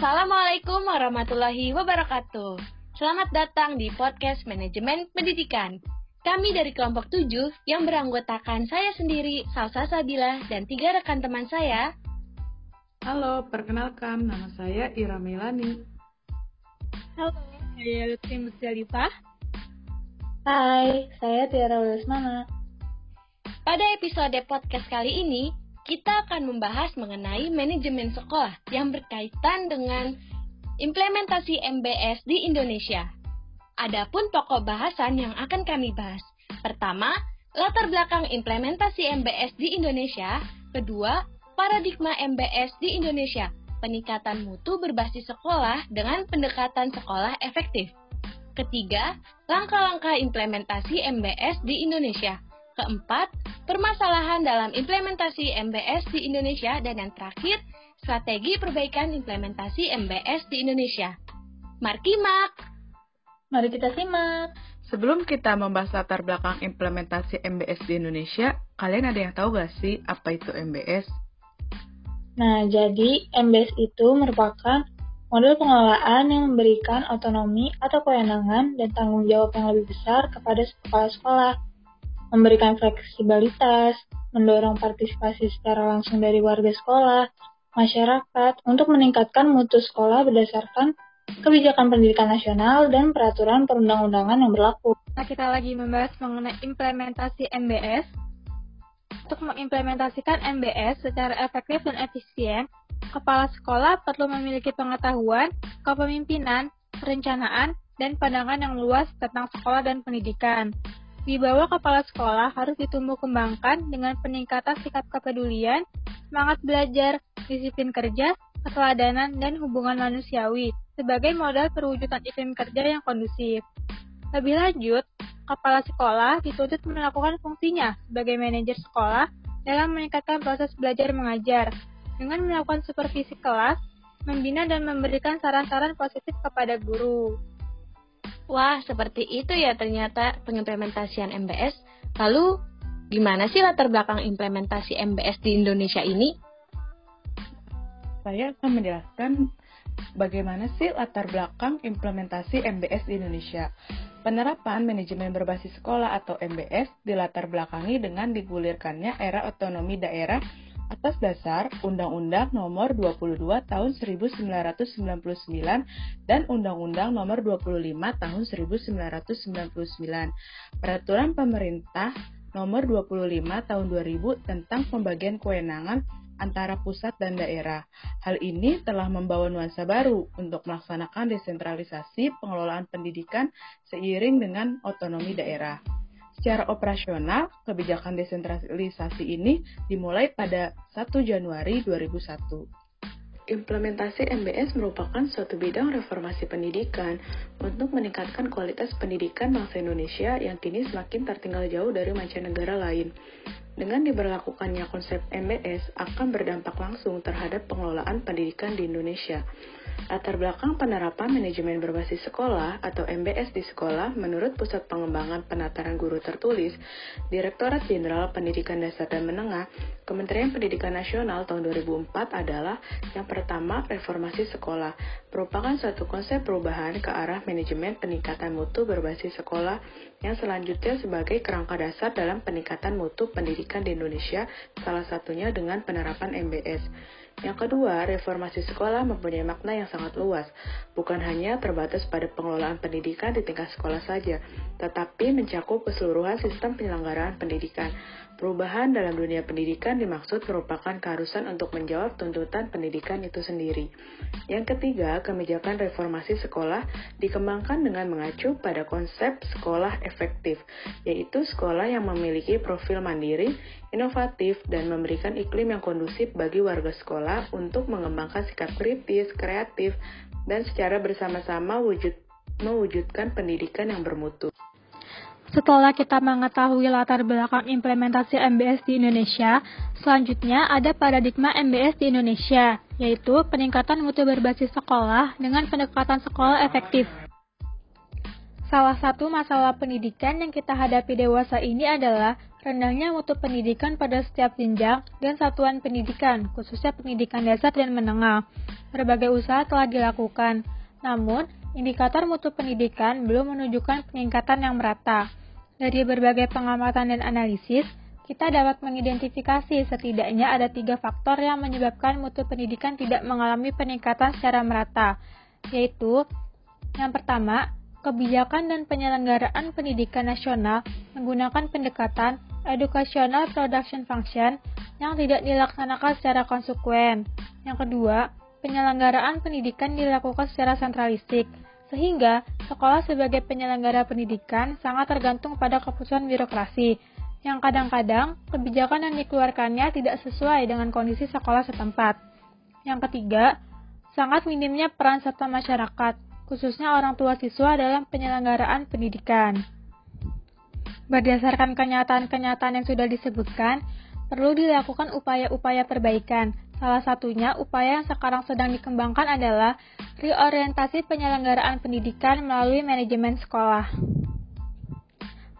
Assalamualaikum warahmatullahi wabarakatuh. Selamat datang di podcast Manajemen Pendidikan. Kami dari kelompok 7 yang beranggotakan saya sendiri, Salsa Sabila, dan tiga rekan teman saya. Halo, perkenalkan nama saya Ira Milani. Halo, saya Lutfi Musdalifah. Hai, saya Tiara Wilismana. Pada episode podcast kali ini, kita akan membahas mengenai manajemen sekolah yang berkaitan dengan implementasi MBS di Indonesia. Adapun pokok bahasan yang akan kami bahas. Pertama, latar belakang implementasi MBS di Indonesia. Kedua, paradigma MBS di Indonesia, peningkatan mutu berbasis sekolah dengan pendekatan sekolah efektif. Ketiga, langkah-langkah implementasi MBS di Indonesia. Keempat, permasalahan dalam implementasi MBS di Indonesia. Dan yang terakhir, strategi perbaikan implementasi MBS di Indonesia. Mari simak! Mari kita simak! Sebelum kita membahas latar belakang implementasi MBS di Indonesia, kalian ada yang tahu gak sih apa itu MBS? Nah, jadi MBS itu merupakan model pengelolaan yang memberikan otonomi atau kewenangan dan tanggung jawab yang lebih besar kepada sekolah-sekolah memberikan fleksibilitas, mendorong partisipasi secara langsung dari warga sekolah, masyarakat untuk meningkatkan mutu sekolah berdasarkan kebijakan pendidikan nasional dan peraturan perundang-undangan yang berlaku. Nah, kita lagi membahas mengenai implementasi MBS. Untuk mengimplementasikan MBS secara efektif dan efisien, kepala sekolah perlu memiliki pengetahuan, kepemimpinan, perencanaan, dan pandangan yang luas tentang sekolah dan pendidikan. Di bawah kepala sekolah harus ditumbuh kembangkan dengan peningkatan sikap kepedulian, semangat belajar, disiplin kerja, keteladanan, dan hubungan manusiawi sebagai modal perwujudan iklim kerja yang kondusif. Lebih lanjut, kepala sekolah dituntut melakukan fungsinya sebagai manajer sekolah dalam meningkatkan proses belajar mengajar dengan melakukan supervisi kelas, membina dan memberikan saran-saran positif kepada guru. Wah, seperti itu ya ternyata pengimplementasian MBS. Lalu, gimana sih latar belakang implementasi MBS di Indonesia ini? Saya akan menjelaskan bagaimana sih latar belakang implementasi MBS di Indonesia. Penerapan manajemen berbasis sekolah atau MBS dilatar belakangi dengan digulirkannya era otonomi daerah atas dasar Undang-Undang Nomor 22 Tahun 1999 dan Undang-Undang Nomor 25 Tahun 1999. Peraturan Pemerintah Nomor 25 Tahun 2000 tentang pembagian kewenangan antara pusat dan daerah. Hal ini telah membawa nuansa baru untuk melaksanakan desentralisasi pengelolaan pendidikan seiring dengan otonomi daerah. Secara operasional, kebijakan desentralisasi ini dimulai pada 1 Januari 2001. Implementasi MBS merupakan suatu bidang reformasi pendidikan untuk meningkatkan kualitas pendidikan bangsa Indonesia yang kini semakin tertinggal jauh dari mancanegara lain. Dengan diberlakukannya konsep MBS akan berdampak langsung terhadap pengelolaan pendidikan di Indonesia. Latar belakang penerapan manajemen berbasis sekolah atau MBS di sekolah menurut Pusat Pengembangan Penataran Guru Tertulis, Direktorat Jenderal Pendidikan Dasar dan Menengah, Kementerian Pendidikan Nasional tahun 2004 adalah yang pertama reformasi sekolah, merupakan suatu konsep perubahan ke arah manajemen peningkatan mutu berbasis sekolah yang selanjutnya sebagai kerangka dasar dalam peningkatan mutu pendidikan di Indonesia, salah satunya dengan penerapan MBS. Yang kedua, reformasi sekolah mempunyai makna yang sangat luas, bukan hanya terbatas pada pengelolaan pendidikan di tingkat sekolah saja, tetapi mencakup keseluruhan sistem penyelenggaraan pendidikan. Perubahan dalam dunia pendidikan dimaksud merupakan keharusan untuk menjawab tuntutan pendidikan itu sendiri. Yang ketiga, kebijakan reformasi sekolah dikembangkan dengan mengacu pada konsep sekolah efektif, yaitu sekolah yang memiliki profil mandiri, inovatif, dan memberikan iklim yang kondusif bagi warga sekolah untuk mengembangkan sikap kritis, kreatif, dan secara bersama-sama wujud mewujudkan pendidikan yang bermutu. Setelah kita mengetahui latar belakang implementasi MBS di Indonesia, selanjutnya ada paradigma MBS di Indonesia, yaitu peningkatan mutu berbasis sekolah dengan pendekatan sekolah efektif. Salah satu masalah pendidikan yang kita hadapi dewasa ini adalah rendahnya mutu pendidikan pada setiap jenjang dan satuan pendidikan, khususnya pendidikan dasar dan menengah. Berbagai usaha telah dilakukan, namun indikator mutu pendidikan belum menunjukkan peningkatan yang merata. Dari berbagai pengamatan dan analisis, kita dapat mengidentifikasi setidaknya ada tiga faktor yang menyebabkan mutu pendidikan tidak mengalami peningkatan secara merata, yaitu yang pertama, kebijakan dan penyelenggaraan pendidikan nasional menggunakan pendekatan educational production function yang tidak dilaksanakan secara konsekuen. Yang kedua, penyelenggaraan pendidikan dilakukan secara sentralistik, sehingga sekolah sebagai penyelenggara pendidikan sangat tergantung pada keputusan birokrasi, yang kadang-kadang kebijakan yang dikeluarkannya tidak sesuai dengan kondisi sekolah setempat. Yang ketiga, sangat minimnya peran serta masyarakat, khususnya orang tua siswa dalam penyelenggaraan pendidikan. Berdasarkan kenyataan-kenyataan yang sudah disebutkan, perlu dilakukan upaya-upaya perbaikan. Salah satunya upaya yang sekarang sedang dikembangkan adalah reorientasi penyelenggaraan pendidikan melalui manajemen sekolah.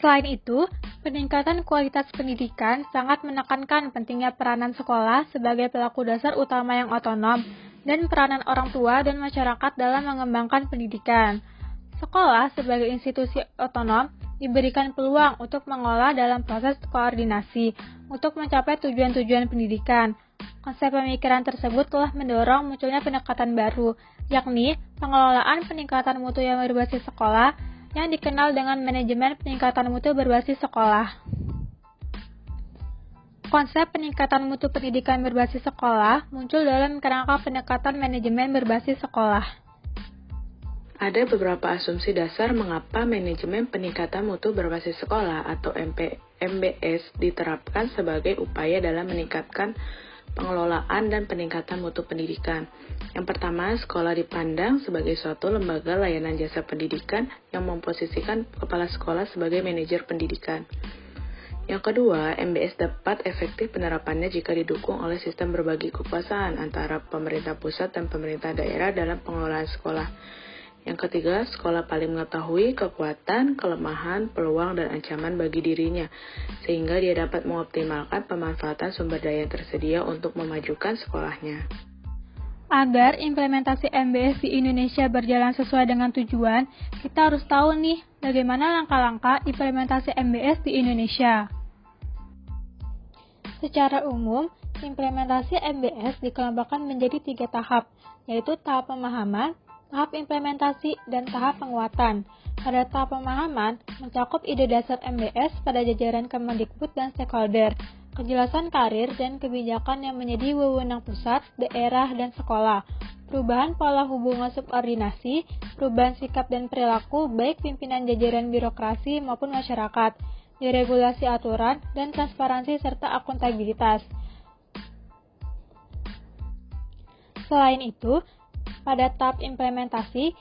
Selain itu, peningkatan kualitas pendidikan sangat menekankan pentingnya peranan sekolah sebagai pelaku dasar utama yang otonom dan peranan orang tua dan masyarakat dalam mengembangkan pendidikan. Sekolah sebagai institusi otonom diberikan peluang untuk mengolah dalam proses koordinasi untuk mencapai tujuan-tujuan pendidikan. Konsep pemikiran tersebut telah mendorong munculnya pendekatan baru, yakni pengelolaan peningkatan mutu yang berbasis sekolah yang dikenal dengan manajemen peningkatan mutu berbasis sekolah. Konsep peningkatan mutu pendidikan berbasis sekolah muncul dalam kerangka pendekatan manajemen berbasis sekolah. Ada beberapa asumsi dasar mengapa manajemen peningkatan mutu berbasis sekolah atau MP, MBS diterapkan sebagai upaya dalam meningkatkan pengelolaan dan peningkatan mutu pendidikan. Yang pertama, sekolah dipandang sebagai suatu lembaga layanan jasa pendidikan yang memposisikan kepala sekolah sebagai manajer pendidikan. Yang kedua, MBS dapat efektif penerapannya jika didukung oleh sistem berbagi kekuasaan antara pemerintah pusat dan pemerintah daerah dalam pengelolaan sekolah. Yang ketiga, sekolah paling mengetahui kekuatan, kelemahan, peluang, dan ancaman bagi dirinya, sehingga dia dapat mengoptimalkan pemanfaatan sumber daya yang tersedia untuk memajukan sekolahnya. Agar implementasi MBS di Indonesia berjalan sesuai dengan tujuan, kita harus tahu nih bagaimana langkah-langkah implementasi MBS di Indonesia. Secara umum, implementasi MBS dikelompokkan menjadi tiga tahap, yaitu tahap pemahaman, tahap implementasi, dan tahap penguatan. Pada tahap pemahaman, mencakup ide dasar MBS pada jajaran Kemendikbud dan stakeholder, kejelasan karir dan kebijakan yang menjadi wewenang pusat, daerah, dan sekolah, perubahan pola hubungan subordinasi, perubahan sikap dan perilaku baik pimpinan jajaran birokrasi maupun masyarakat, deregulasi aturan, dan transparansi serta akuntabilitas. Selain itu, pada tahap implementasi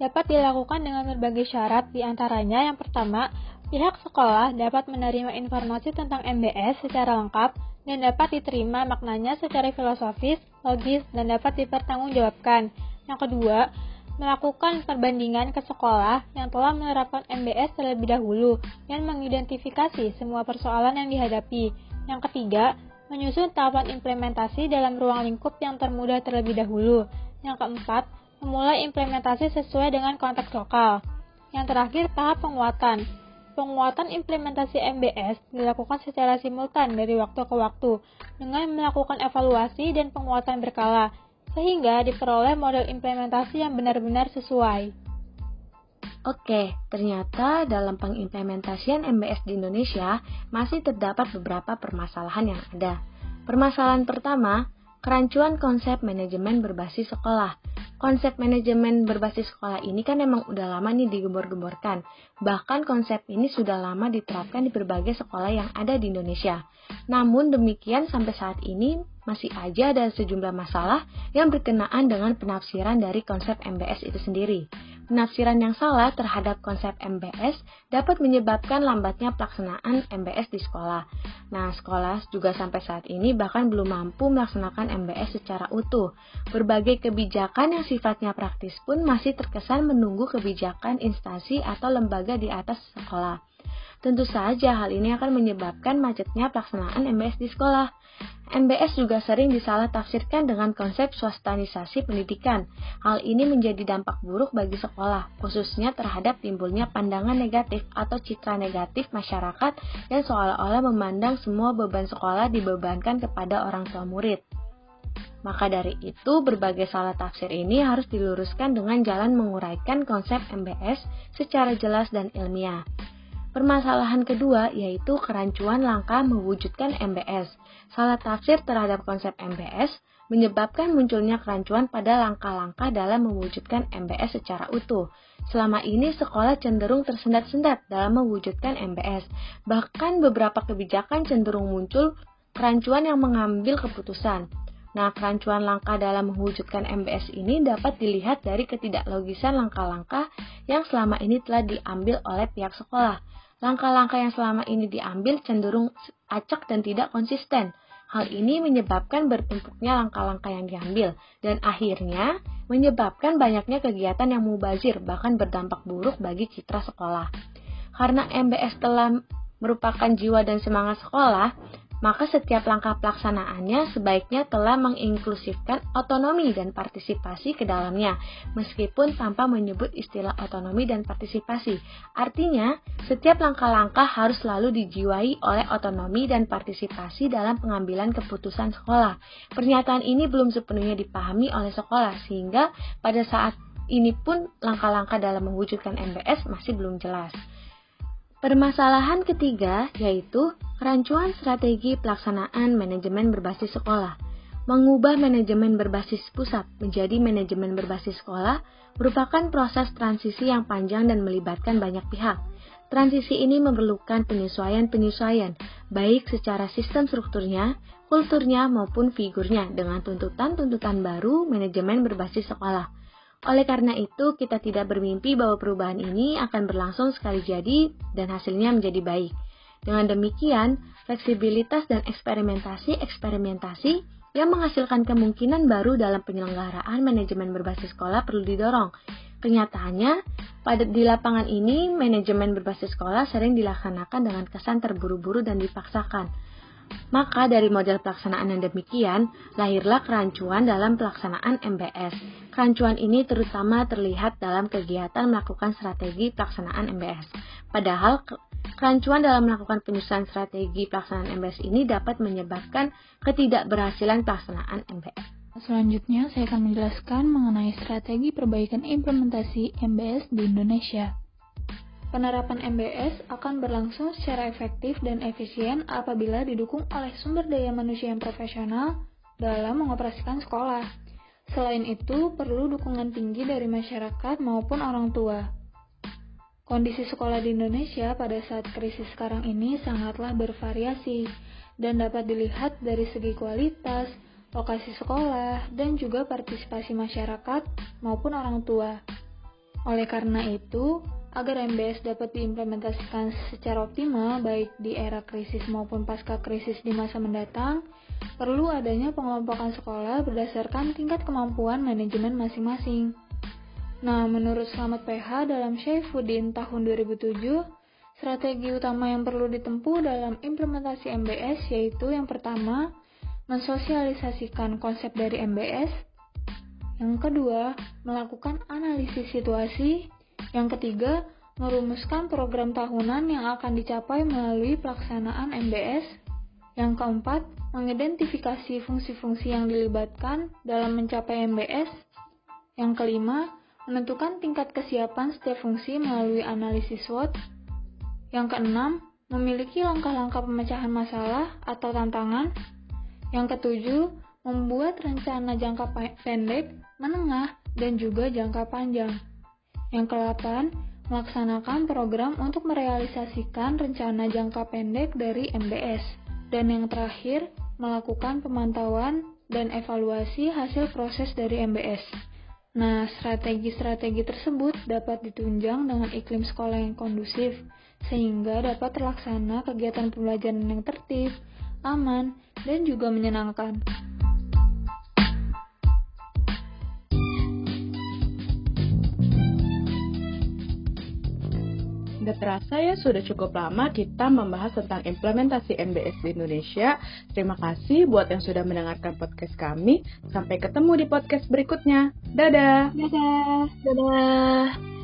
dapat dilakukan dengan berbagai syarat di antaranya yang pertama, pihak sekolah dapat menerima informasi tentang MBS secara lengkap dan dapat diterima maknanya secara filosofis, logis, dan dapat dipertanggungjawabkan. Yang kedua, melakukan perbandingan ke sekolah yang telah menerapkan MBS terlebih dahulu dan mengidentifikasi semua persoalan yang dihadapi. Yang ketiga, menyusun tahapan implementasi dalam ruang lingkup yang termudah terlebih dahulu. Yang keempat, memulai implementasi sesuai dengan konteks lokal. Yang terakhir, tahap penguatan. Penguatan implementasi MBS dilakukan secara simultan dari waktu ke waktu dengan melakukan evaluasi dan penguatan berkala, sehingga diperoleh model implementasi yang benar-benar sesuai. Oke, ternyata dalam pengimplementasian MBS di Indonesia masih terdapat beberapa permasalahan yang ada. Permasalahan pertama, kerancuan konsep manajemen berbasis sekolah. Konsep manajemen berbasis sekolah ini kan emang udah lama nih digembor-gemborkan. Bahkan konsep ini sudah lama diterapkan di berbagai sekolah yang ada di Indonesia. Namun demikian sampai saat ini masih aja ada sejumlah masalah yang berkenaan dengan penafsiran dari konsep MBS itu sendiri. Penafsiran yang salah terhadap konsep MBS dapat menyebabkan lambatnya pelaksanaan MBS di sekolah. Nah, sekolah juga sampai saat ini bahkan belum mampu melaksanakan MBS secara utuh. Berbagai kebijakan yang sifatnya praktis pun masih terkesan menunggu kebijakan instansi atau lembaga di atas sekolah. Tentu saja hal ini akan menyebabkan macetnya pelaksanaan MBS di sekolah. MBS juga sering disalah tafsirkan dengan konsep swastanisasi pendidikan. Hal ini menjadi dampak buruk bagi sekolah, khususnya terhadap timbulnya pandangan negatif atau citra negatif masyarakat yang seolah-olah memandang semua beban sekolah dibebankan kepada orang tua murid. Maka dari itu, berbagai salah tafsir ini harus diluruskan dengan jalan menguraikan konsep MBS secara jelas dan ilmiah. Permasalahan kedua yaitu kerancuan langkah mewujudkan MBS. Salah tafsir terhadap konsep MBS menyebabkan munculnya kerancuan pada langkah-langkah dalam mewujudkan MBS secara utuh. Selama ini sekolah cenderung tersendat-sendat dalam mewujudkan MBS. Bahkan beberapa kebijakan cenderung muncul kerancuan yang mengambil keputusan. Nah, kerancuan langkah dalam mewujudkan MBS ini dapat dilihat dari ketidaklogisan langkah-langkah yang selama ini telah diambil oleh pihak sekolah. Langkah-langkah yang selama ini diambil cenderung acak dan tidak konsisten. Hal ini menyebabkan bertumpuknya langkah-langkah yang diambil dan akhirnya menyebabkan banyaknya kegiatan yang mubazir bahkan berdampak buruk bagi citra sekolah. Karena MBS telah merupakan jiwa dan semangat sekolah, maka setiap langkah pelaksanaannya sebaiknya telah menginklusifkan otonomi dan partisipasi ke dalamnya, meskipun tanpa menyebut istilah otonomi dan partisipasi. Artinya, setiap langkah-langkah harus selalu dijiwai oleh otonomi dan partisipasi dalam pengambilan keputusan sekolah. Pernyataan ini belum sepenuhnya dipahami oleh sekolah, sehingga pada saat ini pun langkah-langkah dalam mewujudkan MBS masih belum jelas. Permasalahan ketiga yaitu kerancuan strategi pelaksanaan manajemen berbasis sekolah. Mengubah manajemen berbasis pusat menjadi manajemen berbasis sekolah merupakan proses transisi yang panjang dan melibatkan banyak pihak. Transisi ini memerlukan penyesuaian-penyesuaian, baik secara sistem strukturnya, kulturnya, maupun figurnya dengan tuntutan-tuntutan baru manajemen berbasis sekolah. Oleh karena itu, kita tidak bermimpi bahwa perubahan ini akan berlangsung sekali jadi dan hasilnya menjadi baik. Dengan demikian, fleksibilitas dan eksperimentasi-eksperimentasi yang menghasilkan kemungkinan baru dalam penyelenggaraan manajemen berbasis sekolah perlu didorong. Kenyataannya, pada di lapangan ini, manajemen berbasis sekolah sering dilaksanakan dengan kesan terburu-buru dan dipaksakan. Maka dari model pelaksanaan yang demikian, lahirlah kerancuan dalam pelaksanaan MBS. Kerancuan ini terutama terlihat dalam kegiatan melakukan strategi pelaksanaan MBS. Padahal kerancuan dalam melakukan penyusunan strategi pelaksanaan MBS ini dapat menyebabkan ketidakberhasilan pelaksanaan MBS. Selanjutnya, saya akan menjelaskan mengenai strategi perbaikan implementasi MBS di Indonesia. Penerapan MBS akan berlangsung secara efektif dan efisien apabila didukung oleh sumber daya manusia yang profesional dalam mengoperasikan sekolah. Selain itu, perlu dukungan tinggi dari masyarakat maupun orang tua. Kondisi sekolah di Indonesia pada saat krisis sekarang ini sangatlah bervariasi dan dapat dilihat dari segi kualitas, lokasi sekolah, dan juga partisipasi masyarakat maupun orang tua. Oleh karena itu, Agar MBS dapat diimplementasikan secara optimal baik di era krisis maupun pasca krisis di masa mendatang, perlu adanya pengelompokan sekolah berdasarkan tingkat kemampuan manajemen masing-masing. Nah, menurut Selamat PH dalam Syaifuddin tahun 2007, strategi utama yang perlu ditempuh dalam implementasi MBS yaitu yang pertama, mensosialisasikan konsep dari MBS, yang kedua, melakukan analisis situasi, yang ketiga, merumuskan program tahunan yang akan dicapai melalui pelaksanaan MBS. Yang keempat, mengidentifikasi fungsi-fungsi yang dilibatkan dalam mencapai MBS. Yang kelima, menentukan tingkat kesiapan setiap fungsi melalui analisis SWOT. Yang keenam, memiliki langkah-langkah pemecahan masalah atau tantangan. Yang ketujuh, membuat rencana jangka pendek, menengah, dan juga jangka panjang. Yang ke-8, melaksanakan program untuk merealisasikan rencana jangka pendek dari MBS. Dan yang terakhir, melakukan pemantauan dan evaluasi hasil proses dari MBS. Nah, strategi-strategi tersebut dapat ditunjang dengan iklim sekolah yang kondusif, sehingga dapat terlaksana kegiatan pembelajaran yang tertib, aman, dan juga menyenangkan. Terasa ya sudah cukup lama kita membahas tentang implementasi MBS di Indonesia. Terima kasih buat yang sudah mendengarkan podcast kami. Sampai ketemu di podcast berikutnya. Dadah! Dadah! Dadah!